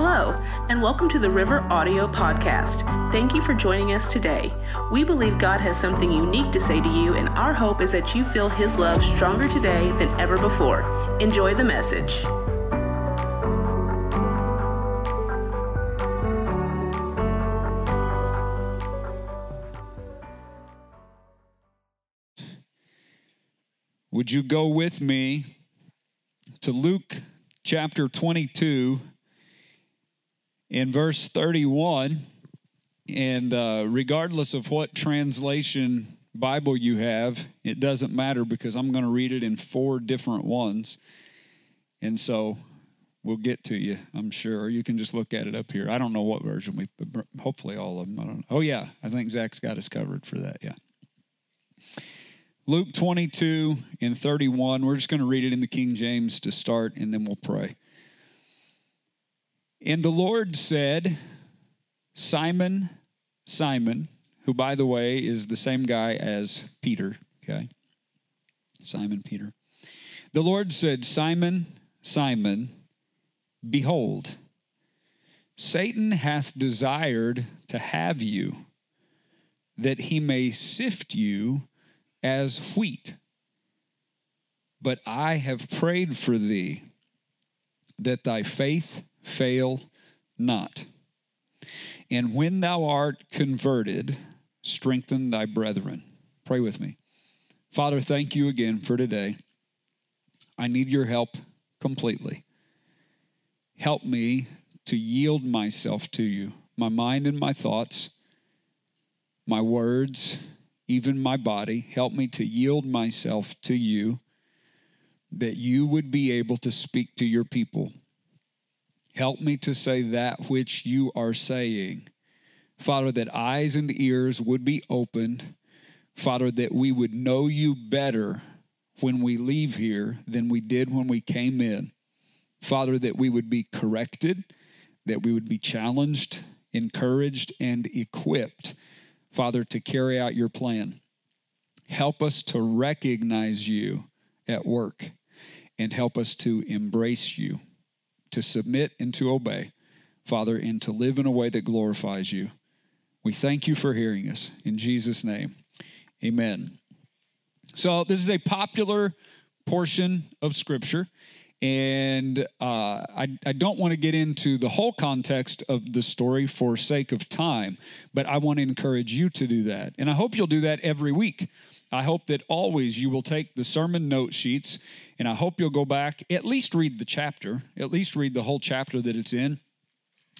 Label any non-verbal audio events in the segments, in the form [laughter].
Hello, and welcome to the River Audio Podcast. Thank you for joining us today. We believe God has something unique to say to you, and our hope is that you feel His love stronger today than ever before. Enjoy the message. Would you go with me to Luke chapter 22 in verse 31? And uh, regardless of what translation Bible you have, it doesn't matter because I'm going to read it in four different ones. And so we'll get to you, I'm sure. Or you can just look at it up here. I don't know what version we, hopefully all of them. I don't. Oh, yeah. I think Zach's got us covered for that. Yeah. Luke 22 and 31. We're just going to read it in the King James to start, and then we'll pray. And the Lord said, Simon, Simon, who, by the way, is the same guy as Peter, okay? Simon Peter. The Lord said, Simon, Simon, behold, Satan hath desired to have you, that he may sift you as wheat. But I have prayed for thee that thy faith fail not. And when thou art converted, strengthen thy brethren. Pray with me. Father, thank you again for today. I need your help completely. Help me to yield myself to you, my mind and my thoughts, my words, even my body. Help me to yield myself to you that you would be able to speak to your people. Help me to say that which you are saying. Father, that eyes and ears would be opened. Father, that we would know you better when we leave here than we did when we came in. Father, that we would be corrected, that we would be challenged, encouraged, and equipped Father, to carry out your plan. Help us to recognize you at work and help us to embrace you, to submit and to obey, Father, and to live in a way that glorifies you. We thank you for hearing us. In Jesus' name, amen. So, this is a popular portion of Scripture. And uh, I, I don't want to get into the whole context of the story for sake of time, but I want to encourage you to do that. And I hope you'll do that every week. I hope that always you will take the sermon note sheets and I hope you'll go back, at least read the chapter, at least read the whole chapter that it's in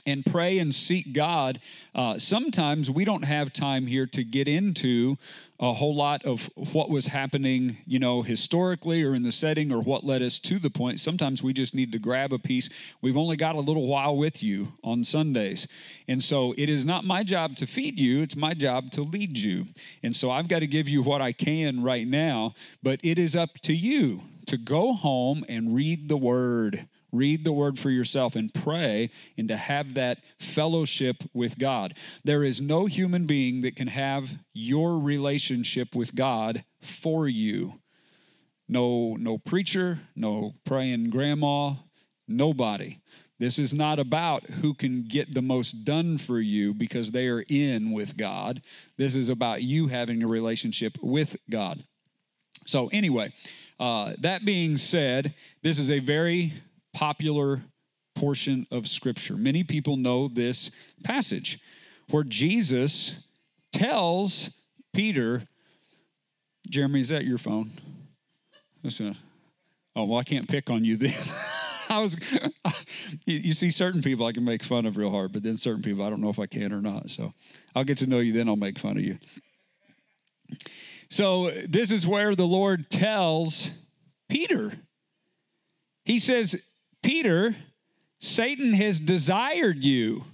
and pray and seek God. Uh, sometimes we don't have time here to get into a whole lot of what was happening, you know, historically or in the setting or what led us to the point. Sometimes we just need to grab a piece. We've only got a little while with you on Sundays. And so it is not my job to feed you, it's my job to lead you. And so I've got to give you what I can right now, but it is up to you to go home and read the word read the word for yourself and pray and to have that fellowship with God. There is no human being that can have your relationship with God for you. No no preacher, no praying grandma, nobody. This is not about who can get the most done for you because they are in with God. This is about you having a relationship with God. So, anyway, uh, that being said, this is a very popular portion of Scripture. Many people know this passage where Jesus tells Peter, Jeremy, is that your phone? Oh, well, I can't pick on you then. [laughs] I was, you see, certain people I can make fun of real hard, but then certain people I don't know if I can or not. So I'll get to know you, then I'll make fun of you. So this is where the Lord tells Peter, He says, Peter, Satan has desired you.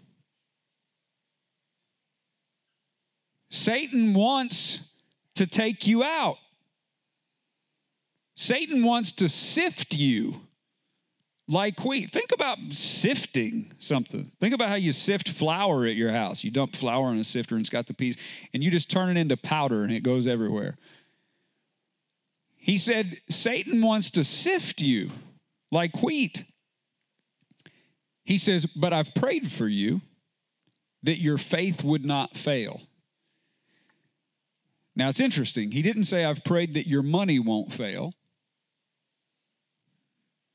Satan wants to take you out. Satan wants to sift you like wheat. Think about sifting something. Think about how you sift flour at your house. You dump flour in a sifter and it's got the piece, and you just turn it into powder and it goes everywhere. He said, Satan wants to sift you like wheat. He says, But I've prayed for you that your faith would not fail. Now it's interesting. He didn't say, I've prayed that your money won't fail.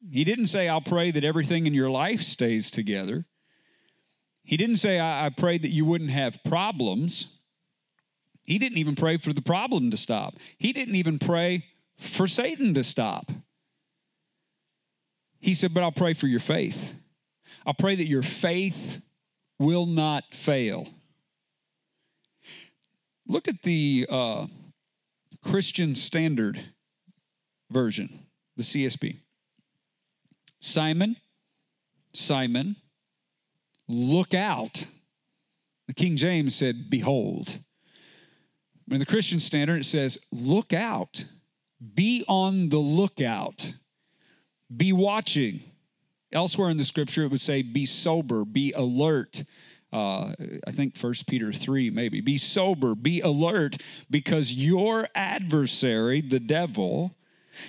He didn't say, I'll pray that everything in your life stays together. He didn't say, I, I prayed that you wouldn't have problems. He didn't even pray for the problem to stop. He didn't even pray for Satan to stop. He said, But I'll pray for your faith. I'll pray that your faith will not fail. Look at the uh, Christian Standard Version, the CSB. Simon, Simon, look out. The King James said, Behold. In the Christian Standard, it says, Look out. Be on the lookout. Be watching. Elsewhere in the scripture, it would say, Be sober, be alert. Uh, I think First Peter 3, maybe. Be sober, be alert, because your adversary, the devil,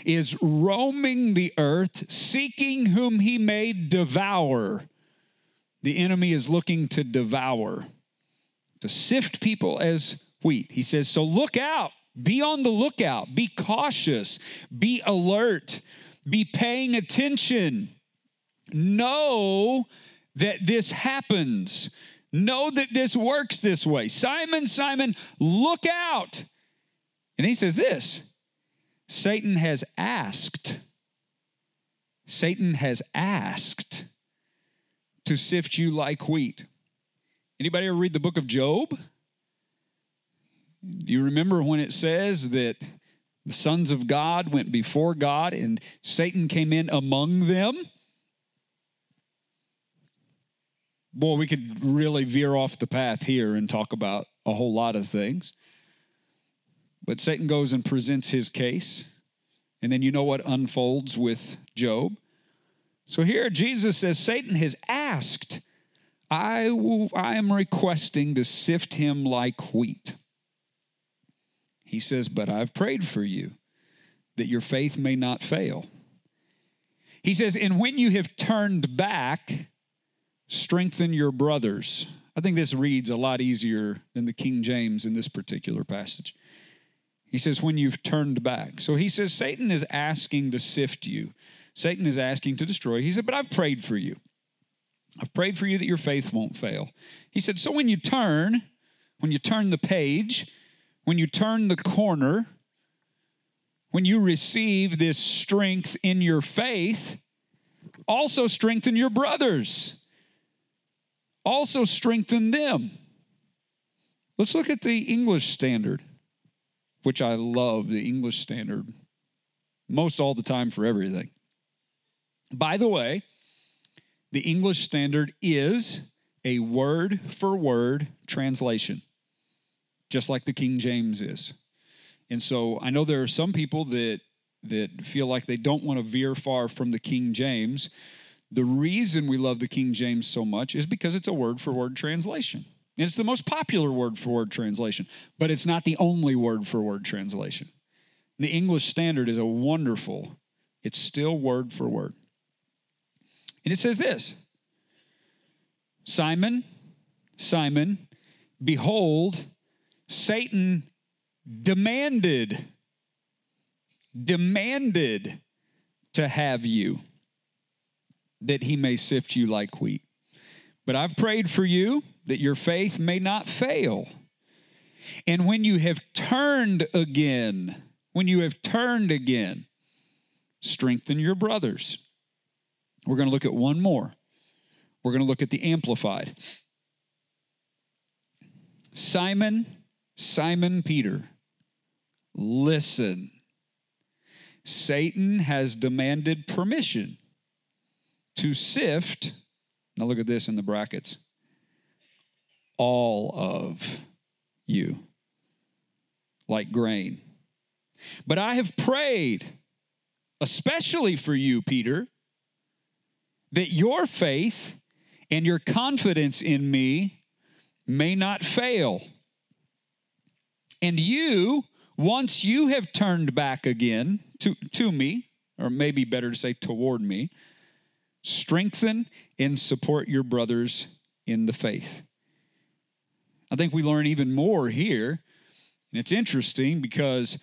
is roaming the earth, seeking whom he may devour. The enemy is looking to devour, to sift people as wheat. He says, So look out, be on the lookout, be cautious, be alert, be paying attention. Know that this happens. Know that this works this way. Simon, Simon, look out. And he says this Satan has asked, Satan has asked to sift you like wheat. Anybody ever read the book of Job? Do you remember when it says that the sons of God went before God and Satan came in among them? Boy, we could really veer off the path here and talk about a whole lot of things. But Satan goes and presents his case. And then you know what unfolds with Job. So here Jesus says Satan has asked, I, will, I am requesting to sift him like wheat. He says, But I've prayed for you that your faith may not fail. He says, And when you have turned back, strengthen your brothers. I think this reads a lot easier than the King James in this particular passage. He says, when you've turned back. So he says, Satan is asking to sift you. Satan is asking to destroy. He said, but I've prayed for you. I've prayed for you that your faith won't fail. He said, so when you turn, when you turn the page, when you turn the corner, when you receive this strength in your faith, also strengthen your brothers. Also strengthen them. Let's look at the English standard which I love, the English Standard, most all the time for everything. By the way, the English Standard is a word for word translation, just like the King James is. And so I know there are some people that that feel like they don't want to veer far from the King James. The reason we love the King James so much is because it's a word for word translation. And it's the most popular word for word translation, but it's not the only word for word translation. The English Standard is a wonderful, it's still word for word. And it says this Simon, Simon, behold, Satan demanded, demanded to have you that he may sift you like wheat. But I've prayed for you that your faith may not fail. And when you have turned again, when you have turned again, strengthen your brothers. We're going to look at one more. We're going to look at the Amplified. Simon, Simon Peter, listen. Satan has demanded permission to sift. Now look at this in the brackets all of you like grain. But I have prayed, especially for you, Peter, that your faith and your confidence in me may not fail. And you, once you have turned back again to, to me, or maybe better to say toward me, strengthen and support your brothers in the faith. I think we learn even more here. And it's interesting because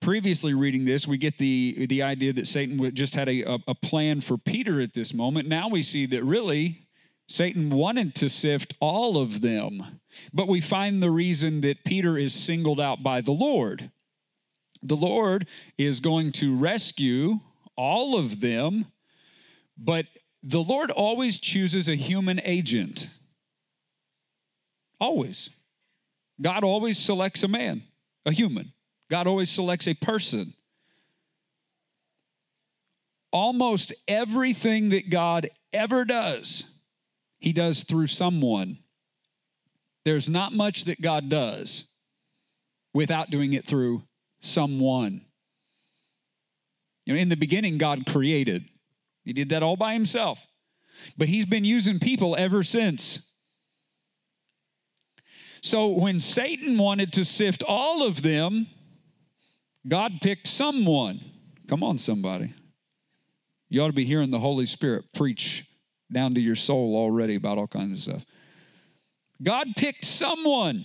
previously reading this, we get the, the idea that Satan just had a, a plan for Peter at this moment. Now we see that really Satan wanted to sift all of them. But we find the reason that Peter is singled out by the Lord. The Lord is going to rescue all of them, but the Lord always chooses a human agent. Always. God always selects a man, a human. God always selects a person. Almost everything that God ever does, he does through someone. There's not much that God does without doing it through someone. You know, in the beginning, God created. He did that all by himself. But he's been using people ever since. So when Satan wanted to sift all of them, God picked someone. Come on, somebody. You ought to be hearing the Holy Spirit preach down to your soul already about all kinds of stuff. God picked someone.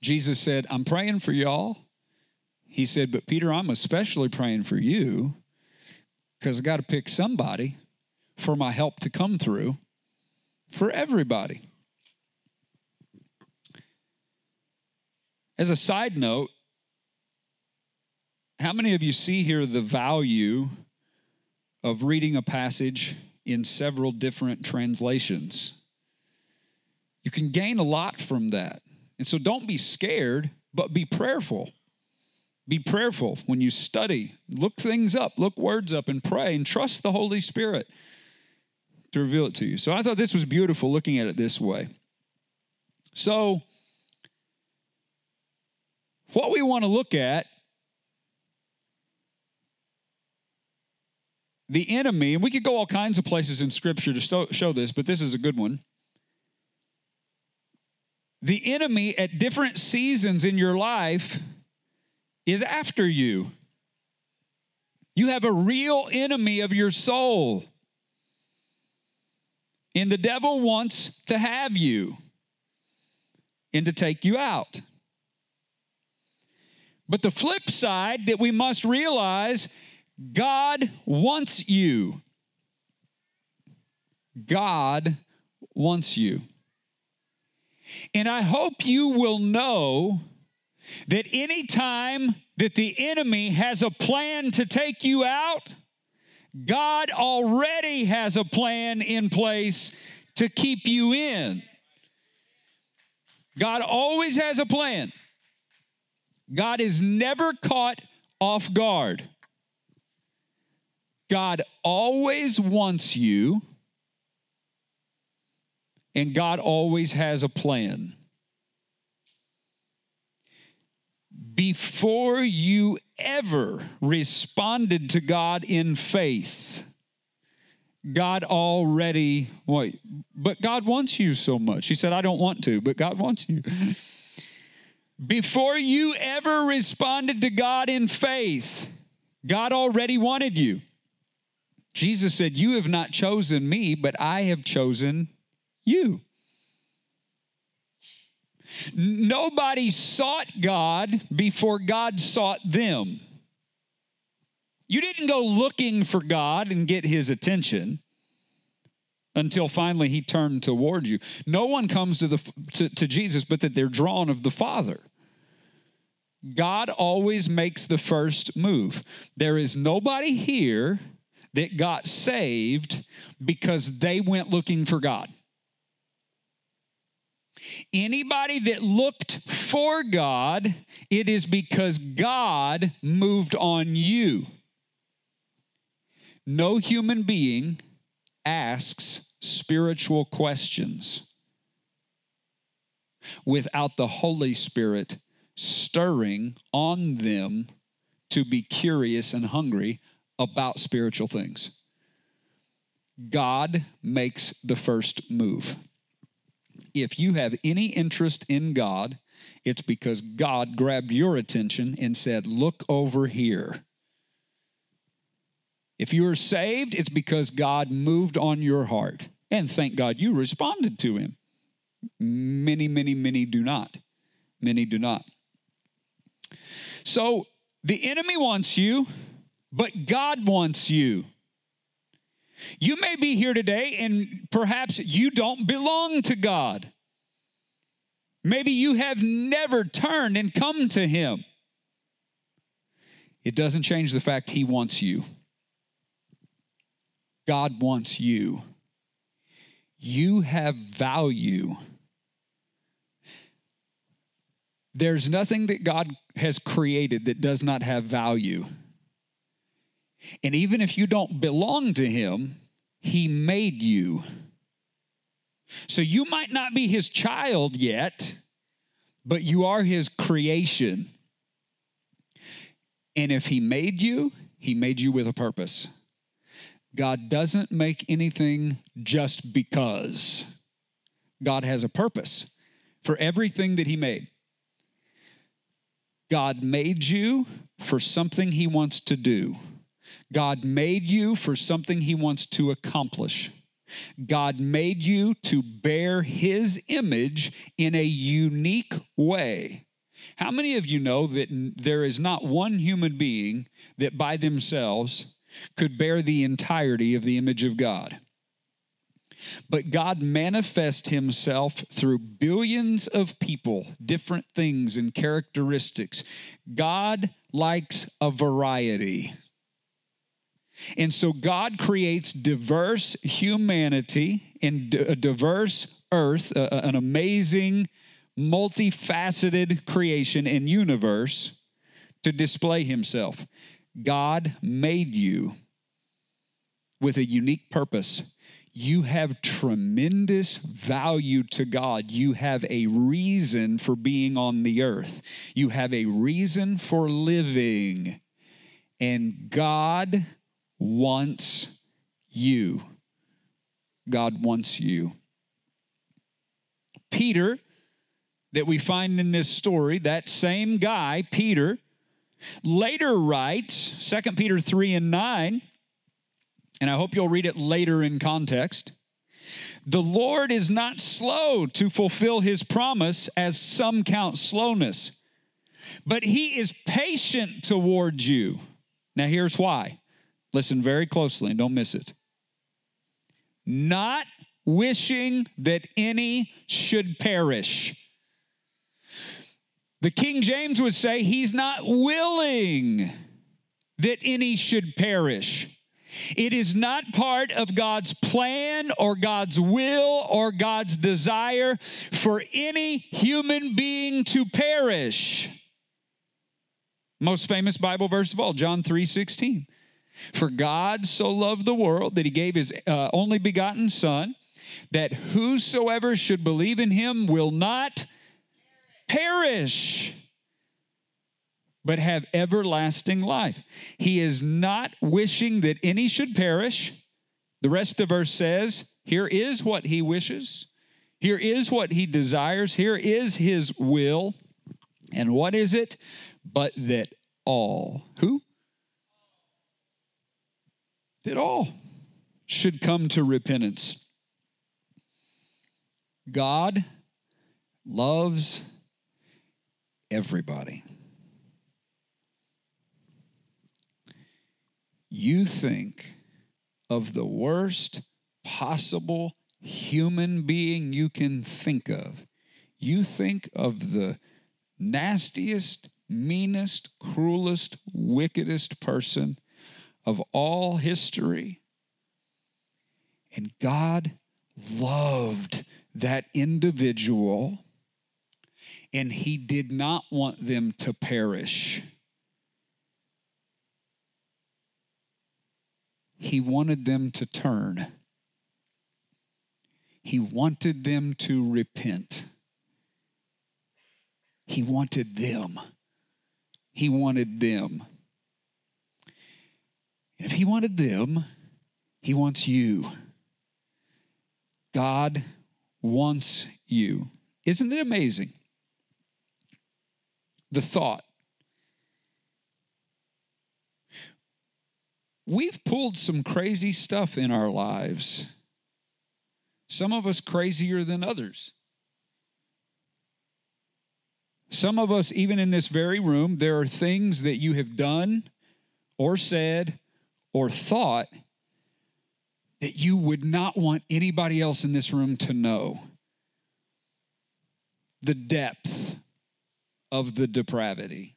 Jesus said, I'm praying for y'all. He said, But Peter, I'm especially praying for you because I got to pick somebody for my help to come through for everybody. As a side note, how many of you see here the value of reading a passage in several different translations? You can gain a lot from that. And so don't be scared, but be prayerful. Be prayerful when you study. Look things up, look words up, and pray, and trust the Holy Spirit to reveal it to you. So I thought this was beautiful looking at it this way. So, what we want to look at the enemy, and we could go all kinds of places in Scripture to show, this, but this is a good one. The enemy at different seasons in your life is after you. You have a real enemy of your soul. And the devil wants to have you and to take you out. But the flip side that we must realize God wants you. God wants you. And I hope you will know that anytime that the enemy has a plan to take you out, God already has a plan in place to keep you in. God always has a plan. God is never caught off guard. God always wants you, and God always has a plan. Before you ever responded to God in faith, God already, wait, but God wants you so much. He said, I don't want to, but God wants you. [laughs] Before you ever responded to God in faith, God already wanted you. Jesus said, You have not chosen me, but I have chosen you. Nobody sought God before God sought them. You didn't go looking for God and get his attention until finally he turned toward you. No one comes to, the, to, to Jesus but that they're drawn of the Father. God always makes the first move. There is nobody here that got saved because they went looking for God. Anybody that looked for God, it is because God moved on you. No human being asks spiritual questions without the Holy Spirit stirring on them to be curious and hungry about spiritual things. God makes the first move. If you have any interest in God, it's because God grabbed your attention and said, Look over here. If you are saved, it's because God moved on your heart. And thank God you responded to him. Many, many, many do not. Many do not. So the enemy wants you, but God wants you. You may be here today and perhaps you don't belong to God. Maybe you have never turned and come to Him. It doesn't change the fact He wants you. God wants you. You have value. There's nothing that God has created that does not have value. And even if you don't belong to Him, He made you. So you might not be His child yet, but you are His creation. And if He made you, He made you with a purpose. God doesn't make anything just because. God has a purpose for everything that He made. God made you for something He wants to do. God made you for something He wants to accomplish. God made you to bear His image in a unique way. How many of you know that there is not one human being that by themselves could bear the entirety of the image of God? But God manifests himself through billions of people, different things and characteristics. God likes a variety. And so God creates diverse humanity and a diverse earth, an amazing, multifaceted creation and universe to display himself. God made you with a unique purpose you have tremendous value to God. You have a reason for being on the earth. You have a reason for living. And God wants you. God wants you. Peter, that we find in this story, that same guy, Peter, later writes, 2 Peter 3 and 9, and I hope you'll read it later in context. The Lord is not slow to fulfill his promise, as some count slowness, but he is patient towards you. Now, here's why. Listen very closely and don't miss it. Not wishing that any should perish. The King James would say, He's not willing that any should perish it is not part of God's plan or God's will or God's desire for any human being to perish. Most famous Bible verse of all, John 3 16. For God so loved the world that he gave his uh, only begotten Son, that whosoever should believe in him will not perish but have everlasting life. He is not wishing that any should perish. The rest of the verse says, Here is what he wishes, here is what he desires, here is his will. And what is it? But that all, who? That all should come to repentance. God loves everybody. You think of the worst possible human being you can think of. You think of the nastiest, meanest, cruelest, wickedest person of all history. And God loved that individual, and He did not want them to perish. He wanted them to turn. He wanted them to repent. He wanted them. He wanted them. And if He wanted them, He wants you. God wants you. Isn't it amazing? The thought we've pulled some crazy stuff in our lives. Some of us crazier than others. Some of us, even in this very room, there are things that you have done or said or thought that you would not want anybody else in this room to know. The depth of the depravity.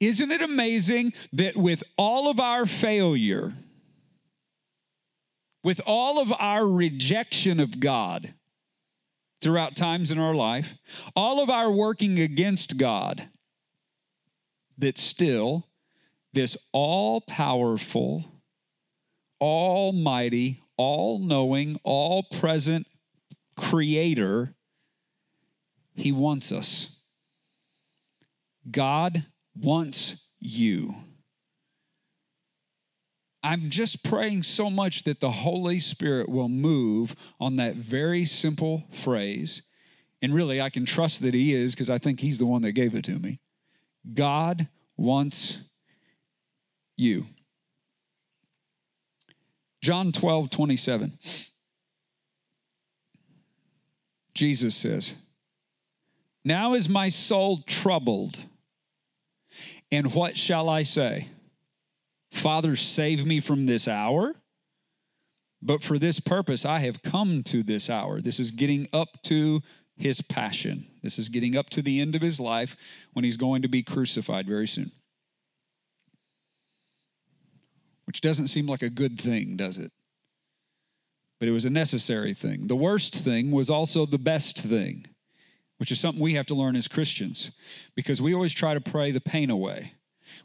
Isn't it amazing that with all of our failure, with all of our rejection of God throughout times in our life, all of our working against God, that still this all powerful, almighty, all knowing, all present creator, he wants us. God wants you. I'm just praying so much that the Holy Spirit will move on that very simple phrase. And really, I can trust that He is because I think He's the one that gave it to me. God wants you. John 12, 27. Jesus says, Now is my soul troubled. And what shall I say? Father, save me from this hour. But for this purpose, I have come to this hour. This is getting up to his passion. This is getting up to the end of his life when he's going to be crucified very soon. Which doesn't seem like a good thing, does it? But it was a necessary thing. The worst thing was also the best thing which is something we have to learn as Christians because we always try to pray the pain away.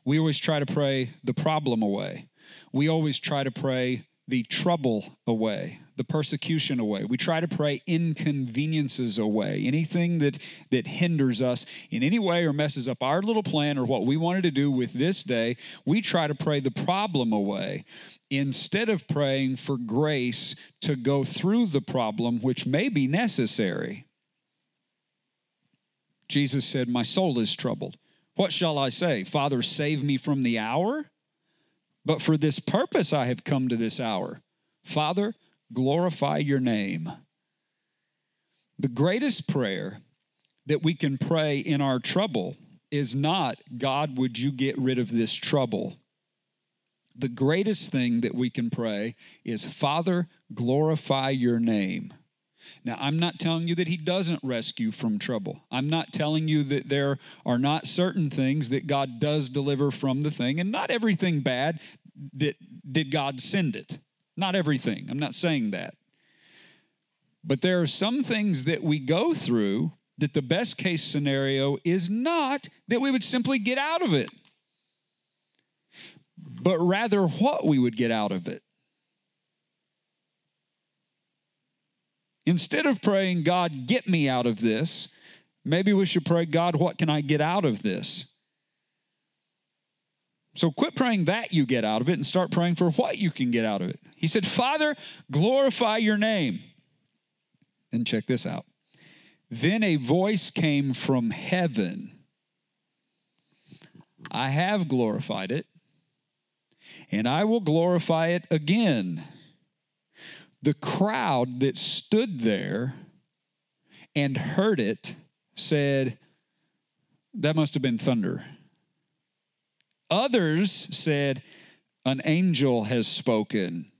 We always try to pray the problem away. We always try to pray the trouble away, the persecution away. We try to pray inconveniences away. Anything that that hinders us in any way or messes up our little plan or what we wanted to do with this day, we try to pray the problem away instead of praying for grace to go through the problem which may be necessary. Jesus said, My soul is troubled. What shall I say? Father, save me from the hour? But for this purpose I have come to this hour. Father, glorify your name. The greatest prayer that we can pray in our trouble is not, God, would you get rid of this trouble? The greatest thing that we can pray is, Father, glorify your name. Now, I'm not telling you that he doesn't rescue from trouble. I'm not telling you that there are not certain things that God does deliver from the thing, and not everything bad that did God send it. Not everything. I'm not saying that. But there are some things that we go through that the best case scenario is not that we would simply get out of it, but rather what we would get out of it. Instead of praying, God, get me out of this, maybe we should pray, God, what can I get out of this? So quit praying that you get out of it and start praying for what you can get out of it. He said, Father, glorify your name. Then check this out. Then a voice came from heaven. I have glorified it, and I will glorify it again the crowd that stood there and heard it said, That must have been thunder. Others said, An angel has spoken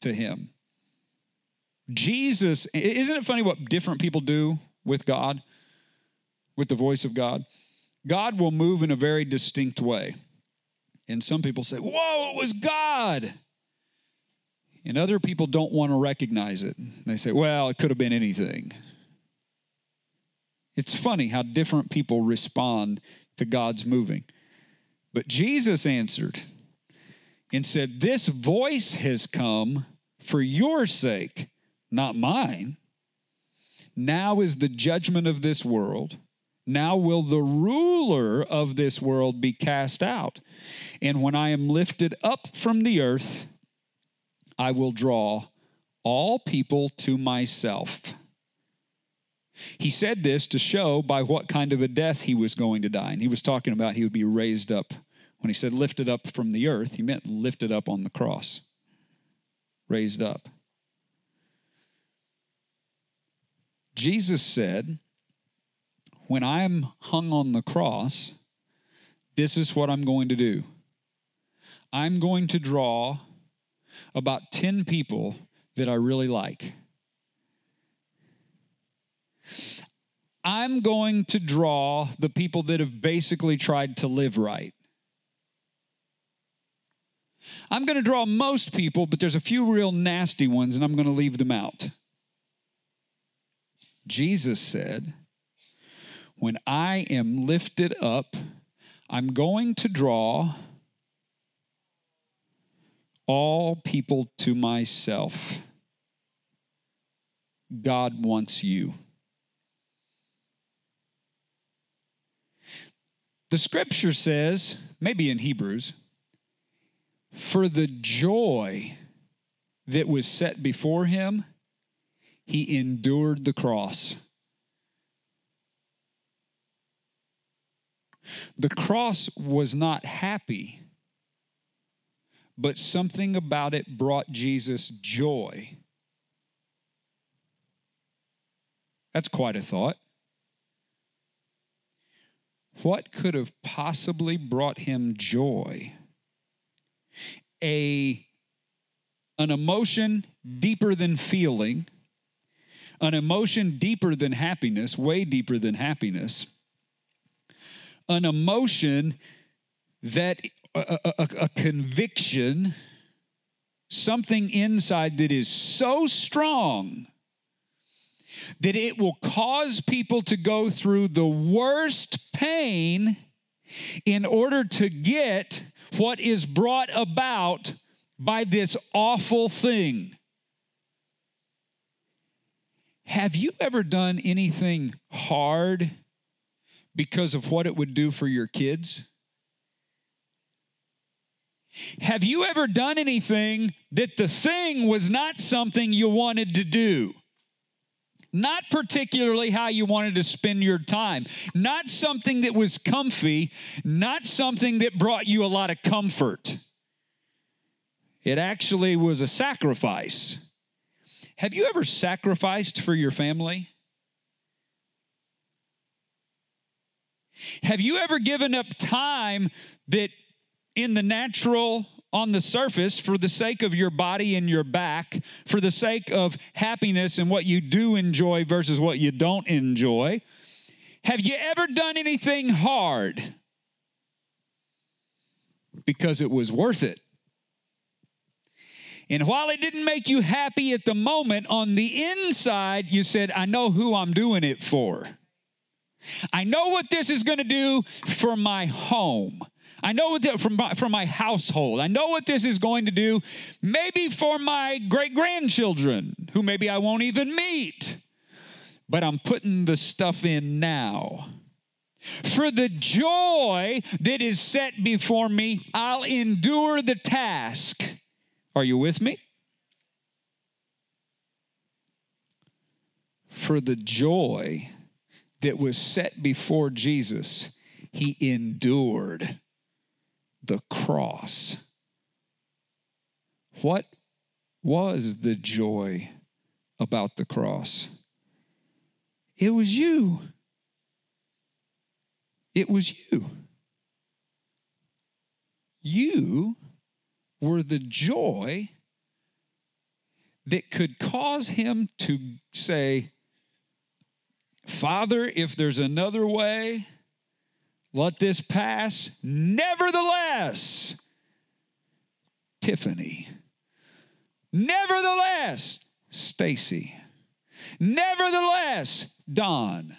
to him. Jesus, isn't it funny what different people do with God, with the voice of God? God will move in a very distinct way. And some people say, Whoa, it was God. And other people don't want to recognize it. They say, well, it could have been anything. It's funny how different people respond to God's moving. But Jesus answered and said, This voice has come for your sake, not mine. Now is the judgment of this world. Now will the ruler of this world be cast out. And when I am lifted up from the earth, I will draw all people to myself. He said this to show by what kind of a death he was going to die. And he was talking about he would be raised up When he said lifted up from the earth, he meant lifted up on the cross, raised up. Jesus said, When I'm hung on the cross, this is what I'm going to do. I'm going to draw about 10 people that I really like. I'm going to draw the people that have basically tried to live right. I'm going to draw most people, but there's a few real nasty ones, and I'm going to leave them out. Jesus said, When I am lifted up, I'm going to draw all people to myself. God wants you. The scripture says, maybe in Hebrews, for the joy that was set before him, he endured the cross. The cross was not happy, but something about it brought Jesus joy. That's quite a thought. What could have possibly brought him joy? A an emotion deeper than feeling, an emotion deeper than happiness, way deeper than happiness, an emotion that a, a, a, conviction, something inside that is so strong that it will cause people to go through the worst pain in order to get what is brought about by this awful thing. Have you ever done anything hard because of what it would do for your kids? Have you ever done anything that the thing was not something you wanted to do? Not particularly how you wanted to spend your time, not something that was comfy, not something that brought you a lot of comfort. It actually was a sacrifice. Have you ever sacrificed for your family? Have you ever given up time that in the natural, on the surface, for the sake of your body and your back, for the sake of happiness and what you do enjoy versus what you don't enjoy? Have you ever done anything hard because it was worth it? And while it didn't make you happy at the moment, on the inside, you said, I know who I'm doing it for. I know what this is going to do for my home. I know what the, from my, from my household. I know what this is going to do, maybe for my great grandchildren, who maybe I won't even meet. But I'm putting the stuff in now. For the joy that is set before me, I'll endure the task. Are you with me? For the joy that was set before Jesus, he endured the cross. What was the joy about the cross? It was you. It was you. You were the joy that could cause him to say, Father, if there's another way, let this pass. Nevertheless, Tiffany. Nevertheless, Stacy. Nevertheless, Don.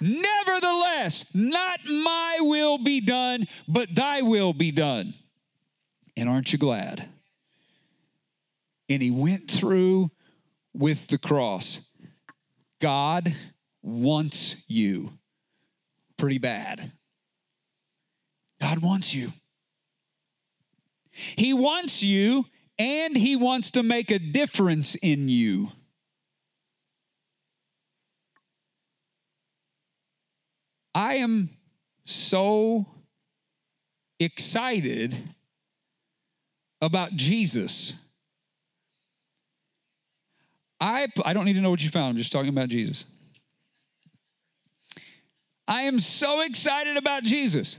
Nevertheless, not my will be done, but thy will be done. And aren't you glad? And he went through with the cross. God wants you pretty bad. God wants you. He wants you and He wants to make a difference in you. I am so excited about Jesus. I, I don't need to know what you found. I'm just talking about Jesus. I am so excited about Jesus.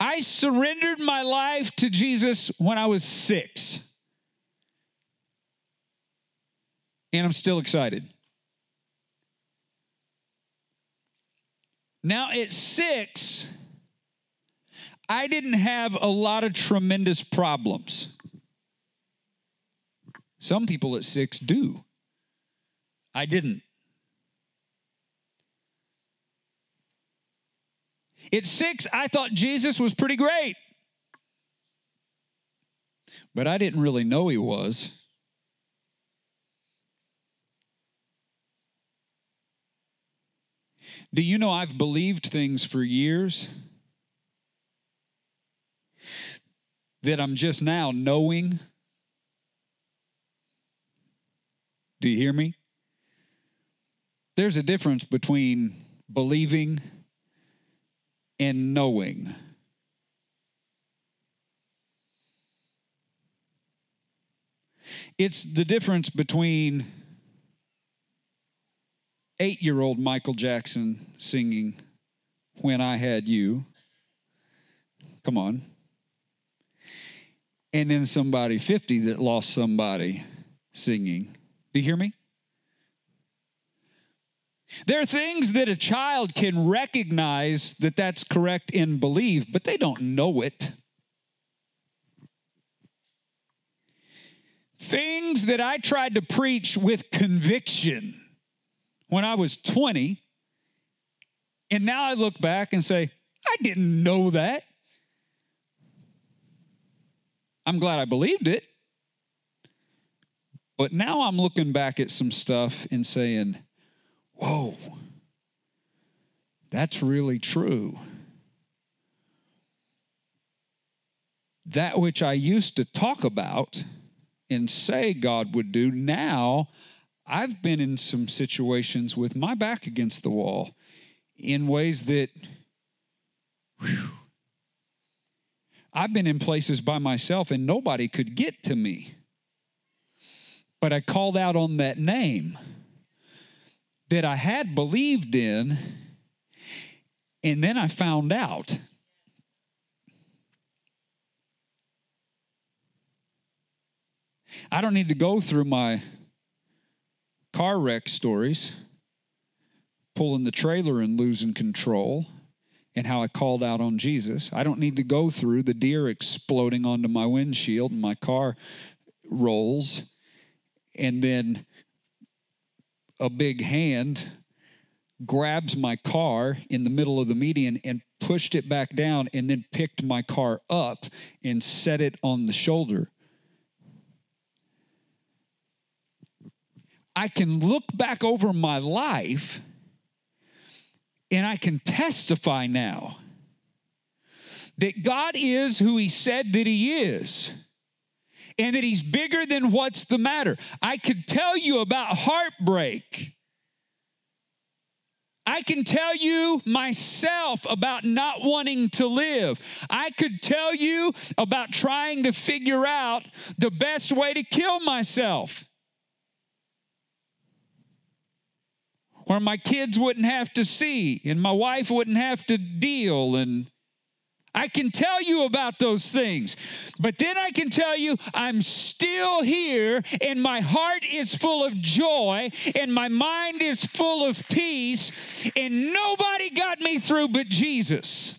I surrendered my life to Jesus when I was six. And I'm still excited. Now, at six, I didn't have a lot of tremendous problems. Some people at six do. I didn't. At six, I thought Jesus was pretty great. But I didn't really know he was. Do you know I've believed things for years that I'm just now knowing? Do you hear me? There's a difference between believing and knowing. It's the difference between eight year old Michael Jackson singing When I Had You. Come on. And then somebody 50 that lost somebody singing. Do you hear me? There are things that a child can recognize that that's correct and believe, but they don't know it. Things that I tried to preach with conviction when I was 20, and now I look back and say, I didn't know that. I'm glad I believed it. But now I'm looking back at some stuff and saying, whoa, that's really true. That which I used to talk about and say God would do, now I've been in some situations with my back against the wall in ways that, whew, I've been in places by myself and nobody could get to me. But I called out on that name that I had believed in, and then I found out. I don't need to go through my car wreck stories, pulling the trailer and losing control, and how I called out on Jesus. I don't need to go through the deer exploding onto my windshield and my car rolls, and then a big hand grabs my car in the middle of the median and pushed it back down and then picked my car up and set it on the shoulder. I can look back over my life and I can testify now that God is who He said that He is and that He's bigger than what's the matter. I could tell you about heartbreak. I can tell you myself about not wanting to live. I could tell you about trying to figure out the best way to kill myself. Where my kids wouldn't have to see and my wife wouldn't have to deal and I can tell you about those things, but then I can tell you I'm still here and my heart is full of joy and my mind is full of peace, and nobody got me through but Jesus.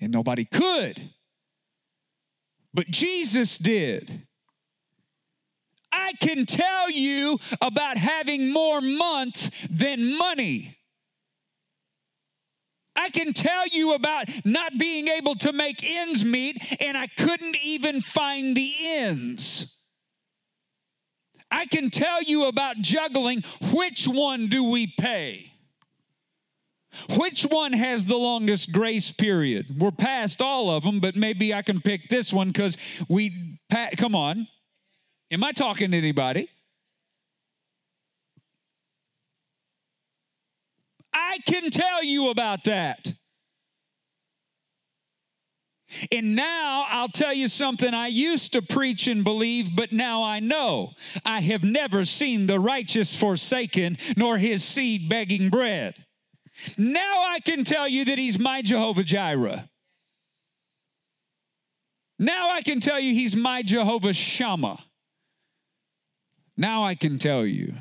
And nobody could, but Jesus did. I can tell you about having more month than money. I can tell you about not being able to make ends meet, and I couldn't even find the ends. I can tell you about juggling. Which one do we pay? Which one has the longest grace period? We're past all of them, but maybe I can pick this one because we, come on. Am I talking to anybody? I can tell you about that. And now I'll tell you something I used to preach and believe, but now I know. I have never seen the righteous forsaken, nor his seed begging bread. Now I can tell you that he's my Jehovah Jireh. Now I can tell you he's my Jehovah Shammah. Now I can tell you.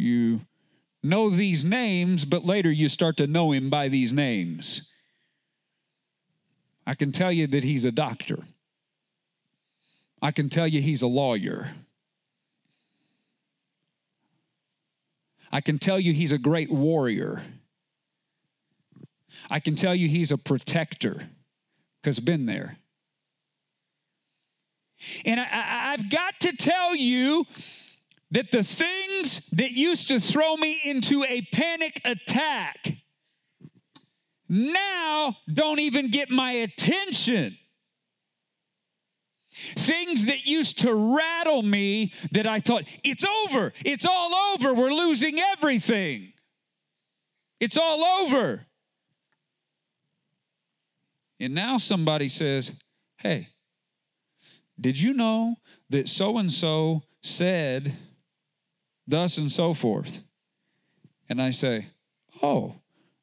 You know these names, but later you start to know him by these names. I can tell you that he's a doctor. I can tell you he's a lawyer. I can tell you he's a great warrior. I can tell you he's a protector because been there. And I, have got to tell you that the things that used to throw me into a panic attack now don't even get my attention. Things that used to rattle me that I thought, it's over, it's all over, we're losing everything. It's all over. And now somebody says, hey, did you know that so and so said thus and so forth? And I say, oh,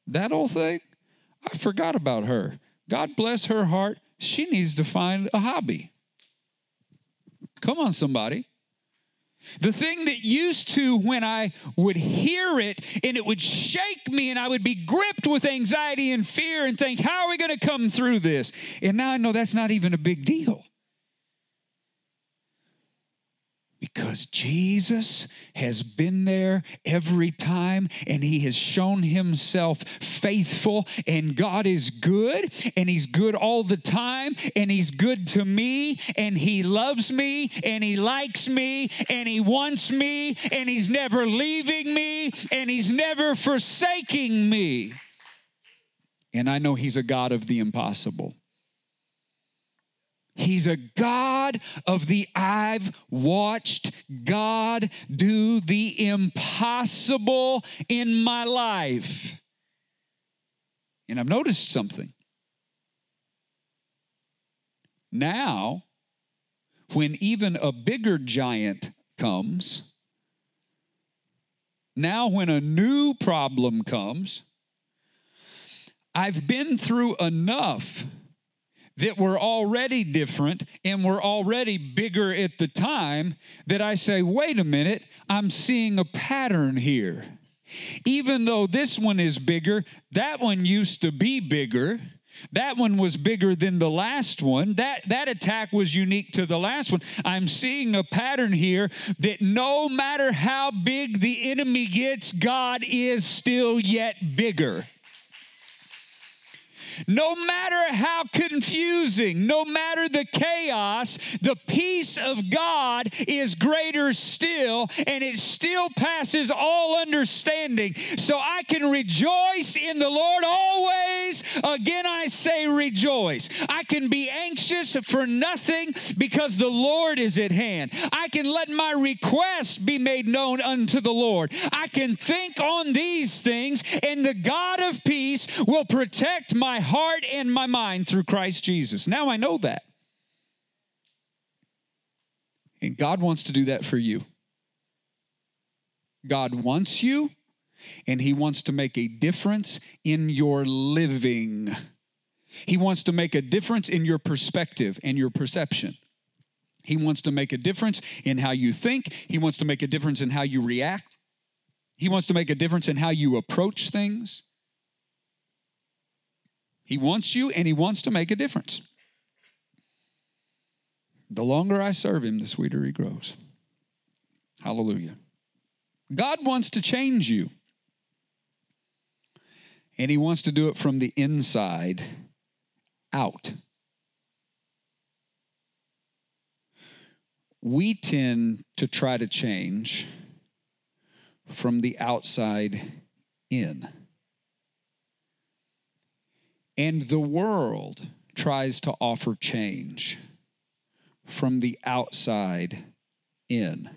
that old thing? I forgot about her. God bless her heart. She needs to find a hobby. Come on, somebody. The thing that used to, when I would hear it and it would shake me and I would be gripped with anxiety and fear and think, how are we going to come through this? And now I know that's not even a big deal. Because Jesus has been there every time and he has shown himself faithful, and God is good, and he's good all the time, and he's good to me, and he loves me, and he likes me, and he wants me, and he's never leaving me, and he's never forsaking me. And I know he's a God of the impossible. He's a God of the I've watched God do the impossible in my life. And I've noticed something. Now, when even a bigger giant comes, now when a new problem comes, I've been through enough that were already different and were already bigger at the time that I say, wait a minute, I'm seeing a pattern here. Even though this one is bigger, that one used to be bigger. That one was bigger than the last one. That, that attack was unique to the last one. I'm seeing a pattern here that no matter how big the enemy gets, God is still yet bigger. No matter how confusing, no matter the chaos, the peace of God is greater still, and it still passes all understanding. So I can rejoice in the Lord always. Again, I say rejoice. I can be anxious for nothing because the Lord is at hand. I can let my request be made known unto the Lord. I can think on these things, and the God of peace will protect my heart and my mind through Christ Jesus. Now I know that. And God wants to do that for you. God wants you, and He wants to make a difference in your living. He wants to make a difference in your perspective and your perception. He wants to make a difference in how you think. He wants to make a difference in how you react. He wants to make a difference in how you approach things. He wants you and He wants to make a difference. The longer I serve Him, the sweeter He grows. Hallelujah. God wants to change you, and He wants to do it from the inside out. We tend to try to change from the outside in. And the world tries to offer change from the outside in.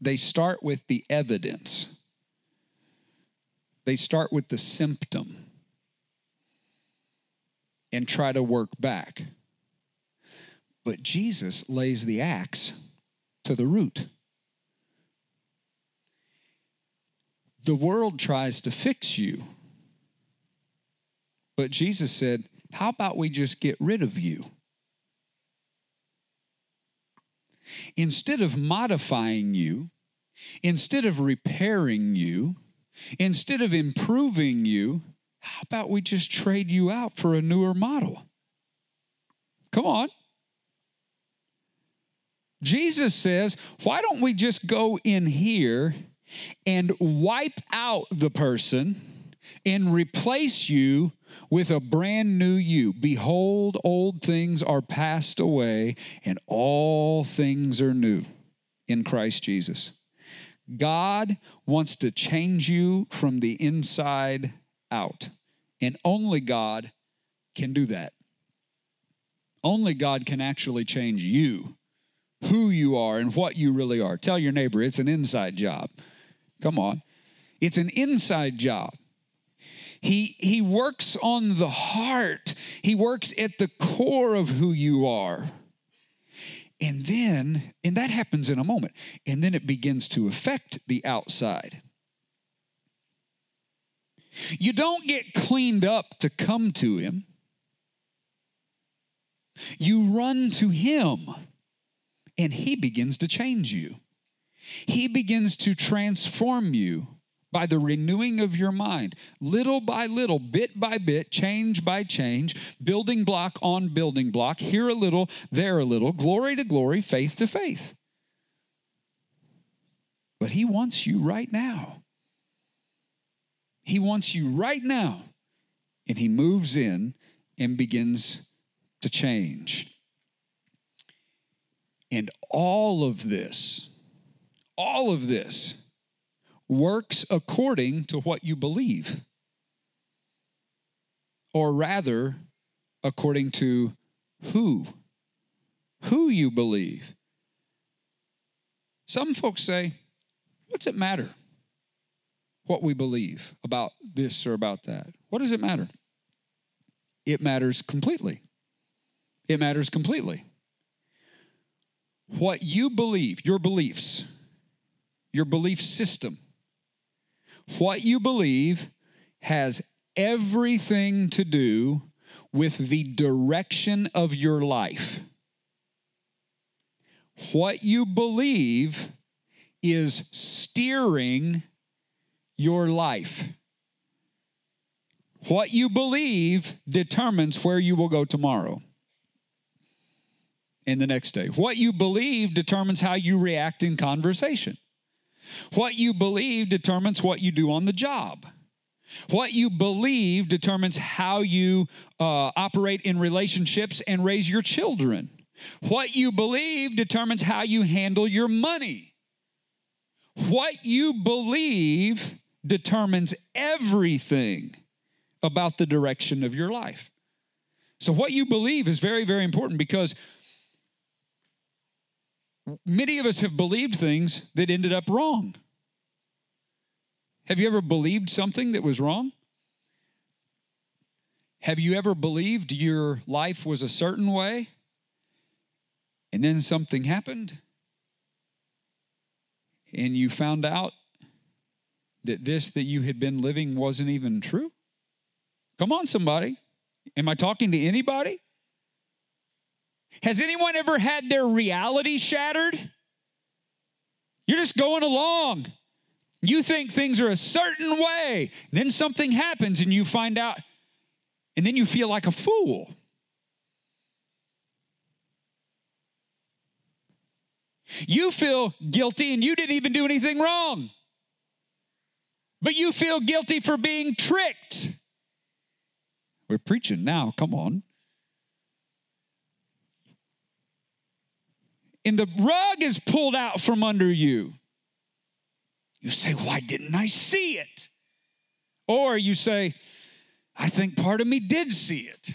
They start with the evidence, they start with the symptom. and try to work back. But Jesus lays the axe to the root. The world tries to fix you. But Jesus said, How about we just get rid of you? Instead of modifying you, instead of repairing you, instead of improving you, how about we just trade you out for a newer model? Come on. Jesus says, why don't we just go in here and wipe out the person and replace you with a brand new you? Behold, old things are passed away, and all things are new in Christ Jesus. God wants to change you from the inside out, and only God can do that. Only God can actually change you who you are and what you really are. Tell your neighbor it's an inside job. Come on. It's an inside job. He, he works on the heart, he works at the core of who you are. And then, and that happens in a moment, and then it begins to affect the outside. You don't get cleaned up to come to Him, you run to Him and He begins to change you. He begins to transform you by the renewing of your mind, little by little, bit by bit, change by change, building block on building block, here a little, there a little, glory to glory, faith to faith. But He wants you right now. He wants you right now. And He moves in and begins to change. And all of this, all of this works according to what you believe. Or rather, according to who? Who you believe. Some folks say, What's it matter what we believe about this or about that? What does it matter? It matters completely. It matters completely what you believe, your beliefs, your belief system, what you believe has everything to do with the direction of your life. What you believe is steering your life. What you believe determines where you will go tomorrow and the next day. What you believe determines how you react in conversation. What you believe determines what you do on the job. What you believe determines how you uh, operate in relationships and raise your children. What you believe determines how you handle your money. What you believe determines everything about the direction of your life. So, what you believe is very, very important because many of us have believed things that ended up wrong. Have you ever believed something that was wrong? Have you ever believed your life was a certain way and then something happened and you found out that this that you had been living wasn't even true? Come on, somebody. Am I talking to anybody? Has anyone ever had their reality shattered? You're just going along. You think things are a certain way. Then something happens and you find out, and then you feel like a fool. You feel guilty and you didn't even do anything wrong. But you feel guilty for being tricked. We're preaching now, come on. And the rug is pulled out from under you. You say, Why didn't I see it? Or you say, I think part of me did see it.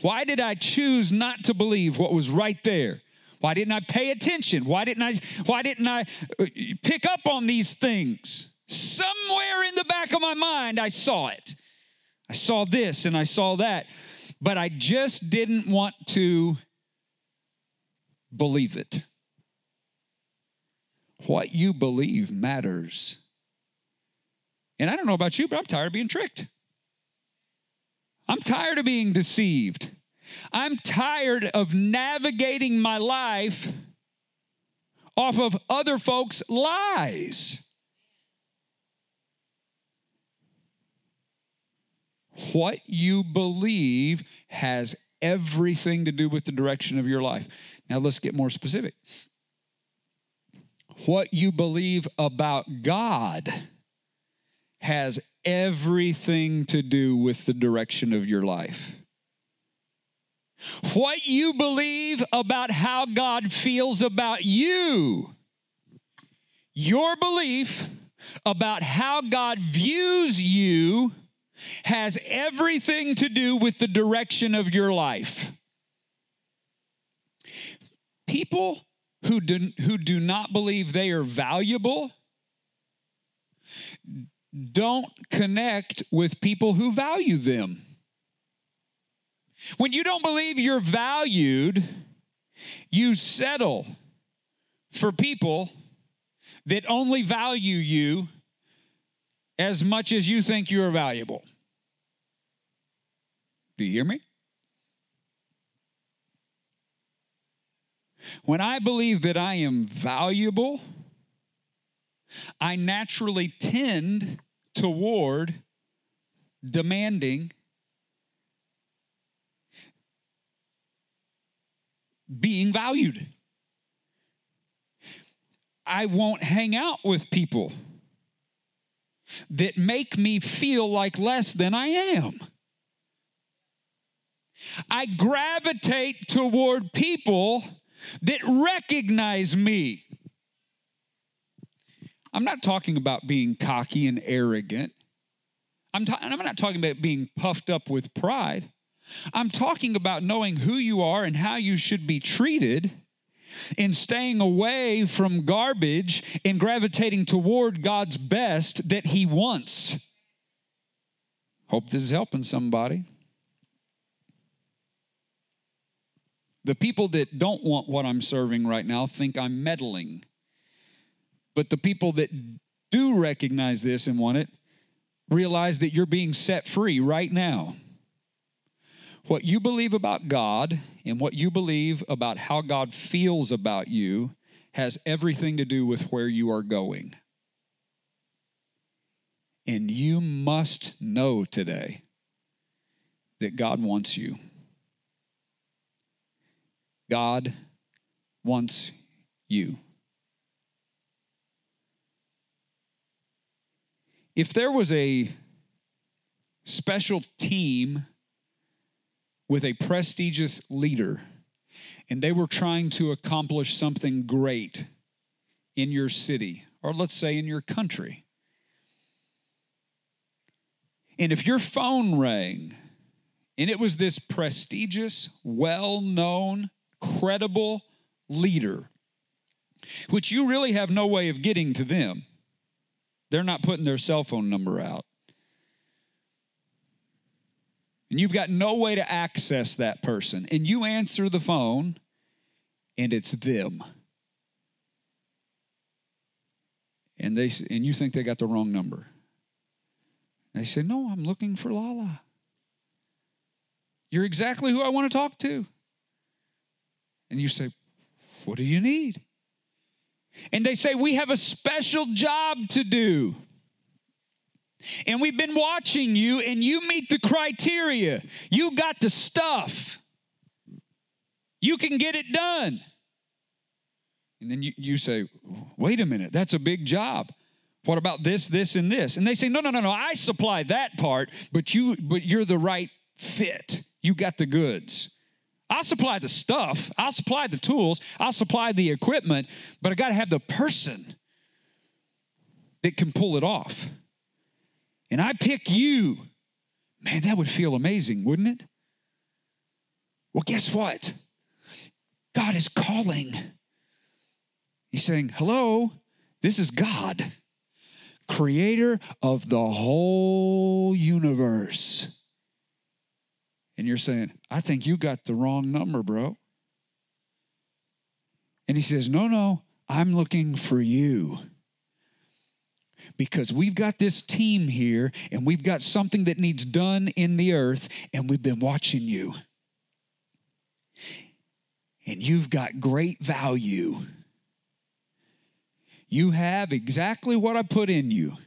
Why did I choose not to believe what was right there? Why didn't I pay attention? Why didn't I why didn't I uh, pick up on these things? Somewhere in the back of my mind, I saw it. I saw this and I saw that, but I just didn't want to believe it. What you believe matters. And I don't know about you, but I'm tired of being tricked. I'm tired of being deceived. I'm tired of navigating my life off of other folks' lies. What you believe has everything to do with the direction of your life. Now let's get more specific. What you believe about God has everything to do with the direction of your life. What you believe about how God feels about you, your belief about how God views you has everything to do with the direction of your life. People who do, who do not believe they are valuable don't connect with people who value them. When you don't believe you're valued, you settle for people that only value you as much as you think you're valuable. Do you hear me? When I believe that I am valuable, I naturally tend toward demanding being valued. I won't hang out with people that make me feel like less than I am. I gravitate toward people that recognize me. I'm not talking about being cocky and arrogant. I'm, I'm not talking about being puffed up with pride. I'm talking about knowing who you are and how you should be treated and staying away from garbage and gravitating toward God's best that He wants. Hope this is helping somebody. The people that don't want what I'm serving right now think I'm meddling. But the people that do recognize this and want it realize that you're being set free right now. What you believe about God and what you believe about how God feels about you has everything to do with where you are going. And you must know today that God wants you. God wants you. If there was a special team with a prestigious leader and they were trying to accomplish something great in your city, or let's say in your country, and if your phone rang and it was this prestigious, well known, credible leader, which you really have no way of getting to them, they're not putting their cell phone number out. And you've got no way to access that person. And you answer the phone, and it's them. And they and you think they got the wrong number. They say, "No, I'm looking for Lala. You're exactly who I want to talk to." And you say, "What do you need?" And they say, We have a special job to do. And we've been watching you, and you meet the criteria. You got the stuff. You can get it done. And then you, you say, Wait a minute, that's a big job. What about this, this, and this? And they say, No, no, no, no, I supply that part, but you but you're the right fit. You got the goods. I'll supply the stuff, I'll supply the tools, I'll supply the equipment, but I got to have the person that can pull it off. And I pick you. Man, that would feel amazing, wouldn't it? Well, guess what? God is calling. He's saying, Hello, this is God. creator of the whole universe. And you're saying, I think you got the wrong number, bro. And he says, No, no, I'm looking for you. Because we've got this team here and we've got something that needs done in the earth, and we've been watching you. And you've got great value. You have exactly what I put in you.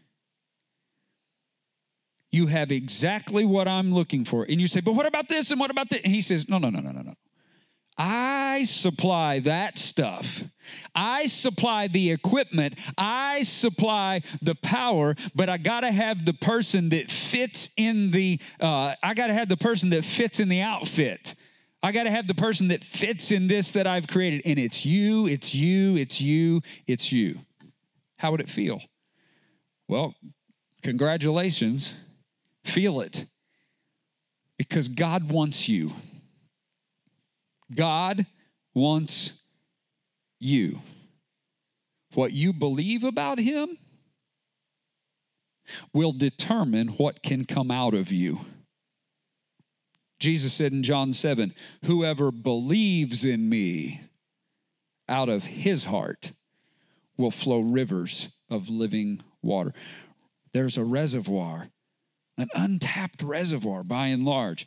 You have exactly what I'm looking for. And you say, but what about this and what about that? And he says, no, no, no, no, no, no. I supply that stuff. I supply the equipment. I supply the power, but I got to have the person that fits in the, uh, I got to have the person that fits in the outfit. I got to have the person that fits in this that I've created. And it's you, it's you, it's you, it's you. How would it feel? Well, congratulations. Feel it. Because God wants you. God wants you. What you believe about Him will determine what can come out of you. Jesus said in John 7 Whoever believes in me, out of his heart will flow rivers of living water. There's a reservoir, an untapped reservoir by and large.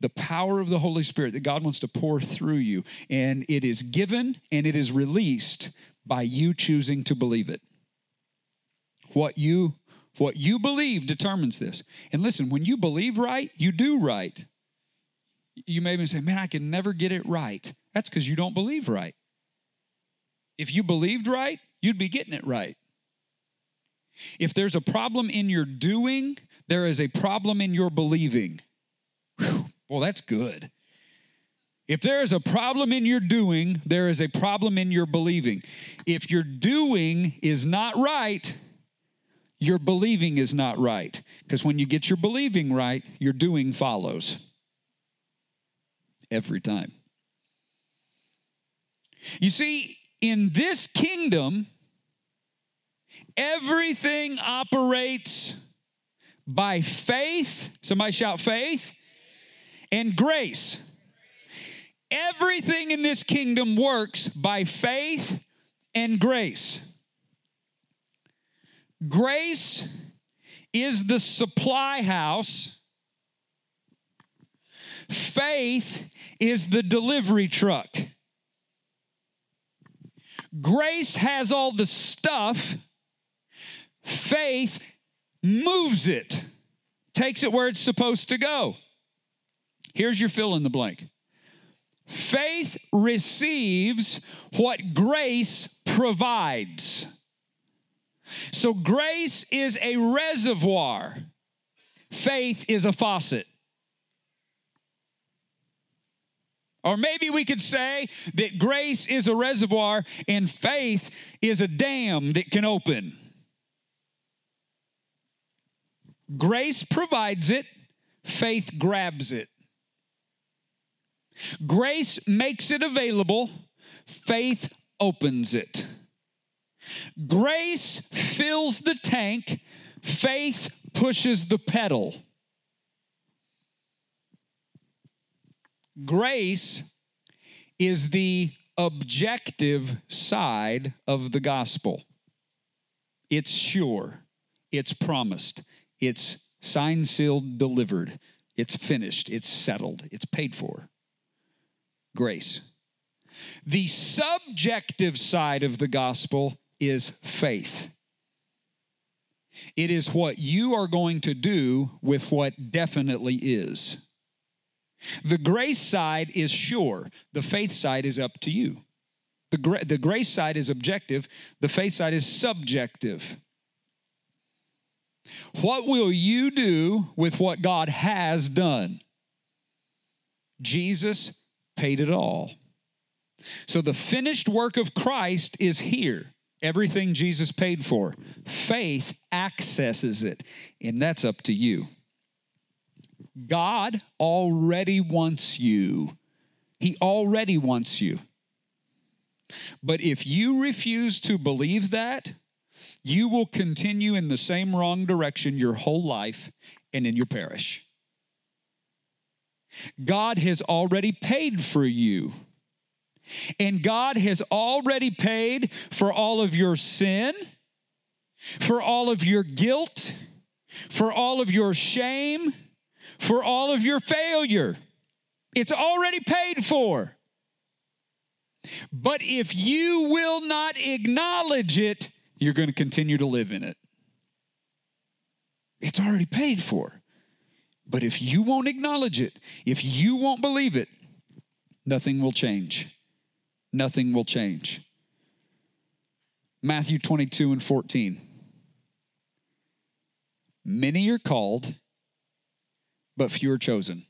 The power of the Holy Spirit that God wants to pour through you, and it is given and it is released by you choosing to believe it. What you what you believe determines this. And listen, when you believe right, you do right. You may even say, Man, I can never get it right. That's because you don't believe right. If you believed right, you'd be getting it right. If there's a problem in your doing, there is a problem in your believing. Whew, well, that's good. If there is a problem in your doing, there is a problem in your believing. If your doing is not right, your believing is not right. Because when you get your believing right, your doing follows. Every time. You see, in this kingdom, everything operates by faith. Somebody shout faith and grace. Everything in this kingdom works by faith and grace. Grace is the supply house. Faith is the delivery truck. Grace has all the stuff, faith moves it, takes it where it's supposed to go. Here's your fill in the blank faith receives what grace provides. So, grace is a reservoir, faith is a faucet. Or maybe we could say that grace is a reservoir and faith is a dam that can open. Grace provides it, faith grabs it. Grace makes it available, faith opens it. Grace fills the tank, faith pushes the pedal. Grace is the objective side of the gospel. It's sure, it's promised, it's signed, sealed, delivered, it's finished, it's settled, it's paid for. Grace. The subjective side of the gospel is faith. It is what you are going to do with what definitely is. The grace side is sure, the faith side is up to you. The, gra- the grace side is objective, the faith side is subjective. What will you do with what God has done? Jesus paid it all. So the finished work of Christ is here. Everything Jesus paid for. Faith accesses it, and that's up to you. God already wants you. He already wants you. But if you refuse to believe that, you will continue in the same wrong direction your whole life and in your parish. God has already paid for you. And God has already paid for all of your sin, for all of your guilt, for all of your shame, for all of your failure. It's already paid for. But if you will not acknowledge it, you're going to continue to live in it. It's already paid for. But if you won't acknowledge it, if you won't believe it, nothing will change. Nothing will change. Matthew 22 and 14. Many are called, but few are chosen.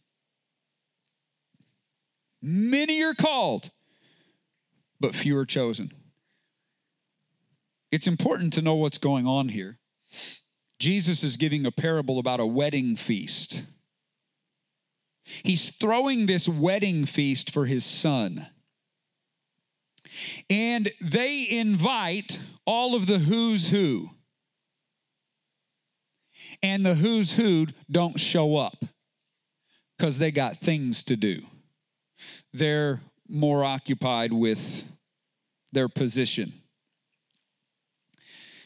Many are called, but few are chosen. It's important to know what's going on here. Jesus is giving a parable about a wedding feast. He's throwing this wedding feast for his son. And they invite all of the who's who. And the who's who don't show up because they got things to do. They're more occupied with their position.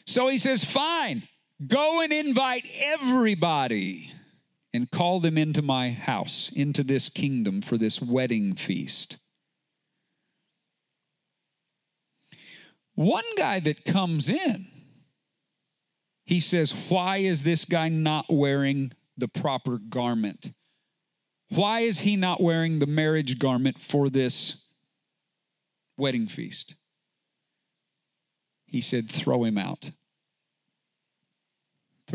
So he says, Fine, go and invite everybody and call them into my house, into this kingdom for this wedding feast. One guy that comes in, he says, Why is this guy not wearing the proper garment? Why is he not wearing the marriage garment for this wedding feast? He said, Throw him out.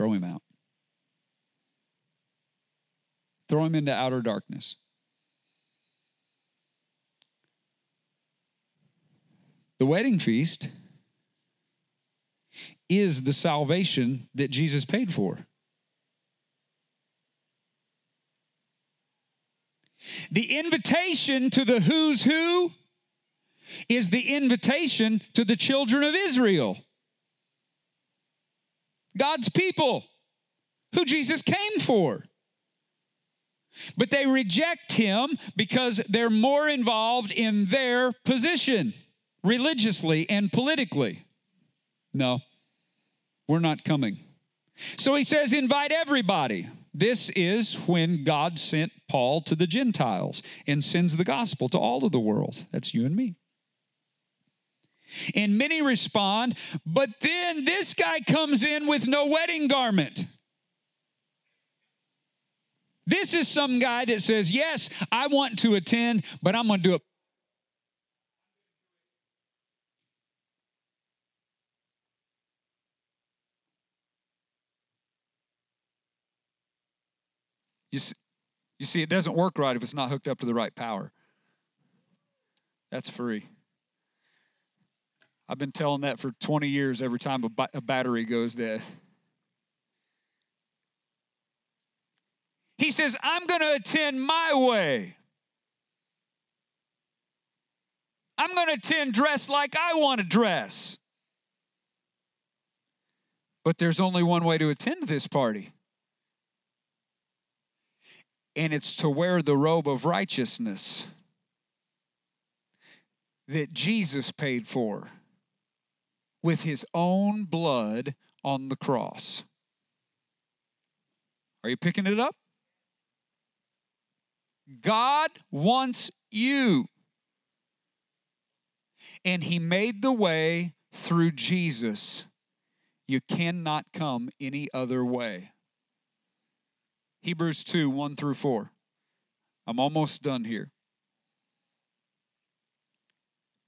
Throw him out. Throw him into outer darkness. The wedding feast is the salvation that Jesus paid for. The invitation to the who's who is the invitation to the children of Israel, God's people, who Jesus came for. But they reject him because they're more involved in their position religiously and politically. No, we're not coming. So he says, invite everybody. This is when God sent Paul to the Gentiles and sends the gospel to all of the world. That's you and me. And many respond, but then this guy comes in with no wedding garment. This is some guy that says, Yes, I want to attend, but I'm going to do it You see, you see, it doesn't work right if it's not hooked up to the right power. That's free. I've been telling that for 20 years every time a, a battery goes dead. He says, I'm going to attend my way. I'm going to attend dressed like I want to dress. But there's only one way to attend this party and it's to wear the robe of righteousness that Jesus paid for with his own blood on the cross. Are you picking it up? God wants you. And he made the way through Jesus. You cannot come any other way. Hebrews 2 1 through 4. I'm almost done here.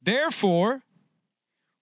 Therefore,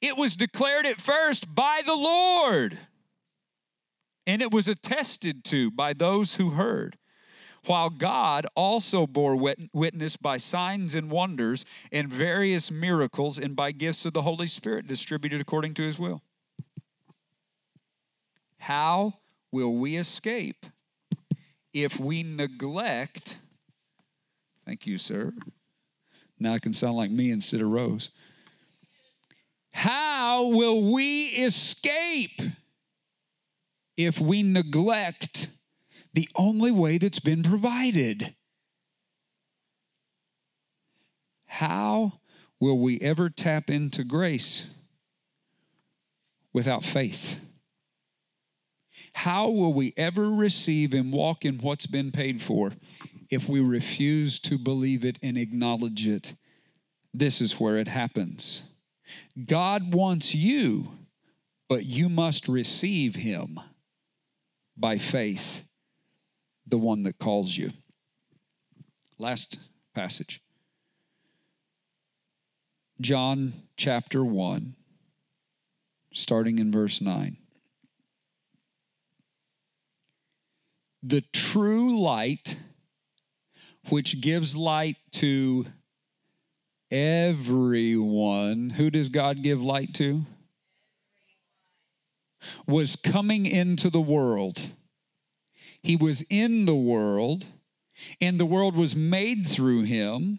It was declared at first by the Lord. and it was attested to by those who heard. While God also bore witness by signs and wonders and various miracles and by gifts of the Holy Spirit distributed according to his will. How will we escape if we neglect? Thank you, sir. Now I can sound like me instead of Rose. How will we escape if we neglect the only way that's been provided? How will we ever tap into grace without faith? How will we ever receive and walk in what's been paid for if we refuse to believe it and acknowledge it? This is where it happens. God wants you, but you must receive Him by faith, the one that calls you. Last passage John chapter 1, starting in verse 9. The true light, which gives light to everyone. Who does God give light to? Was coming into the world. He was in the world, and the world was made through him,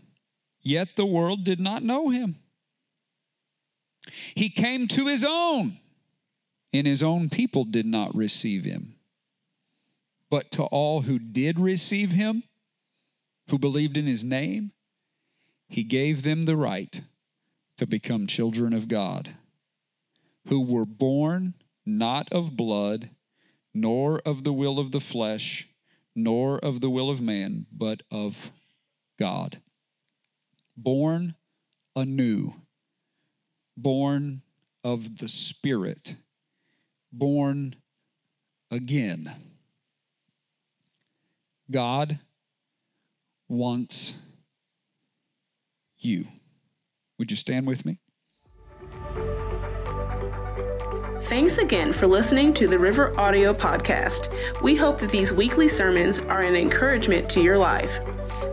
yet the world did not know him. He came to his own, and his own people did not receive him. But to all who did receive him, who believed in his name, he gave them the right to become children of God, who were born not of blood, nor of the will of the flesh, nor of the will of man, but of God. Born anew, born of the Spirit, born again. God wants you. Would you stand with me? Thanks again for listening to the River Audio Podcast. We hope that these weekly sermons are an encouragement to your life.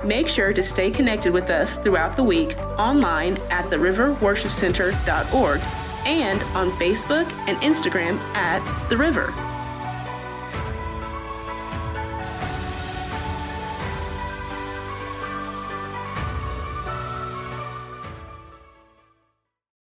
Make sure to stay connected with us throughout the week online at theriverworshipcenter.org and on Facebook and Instagram at The River.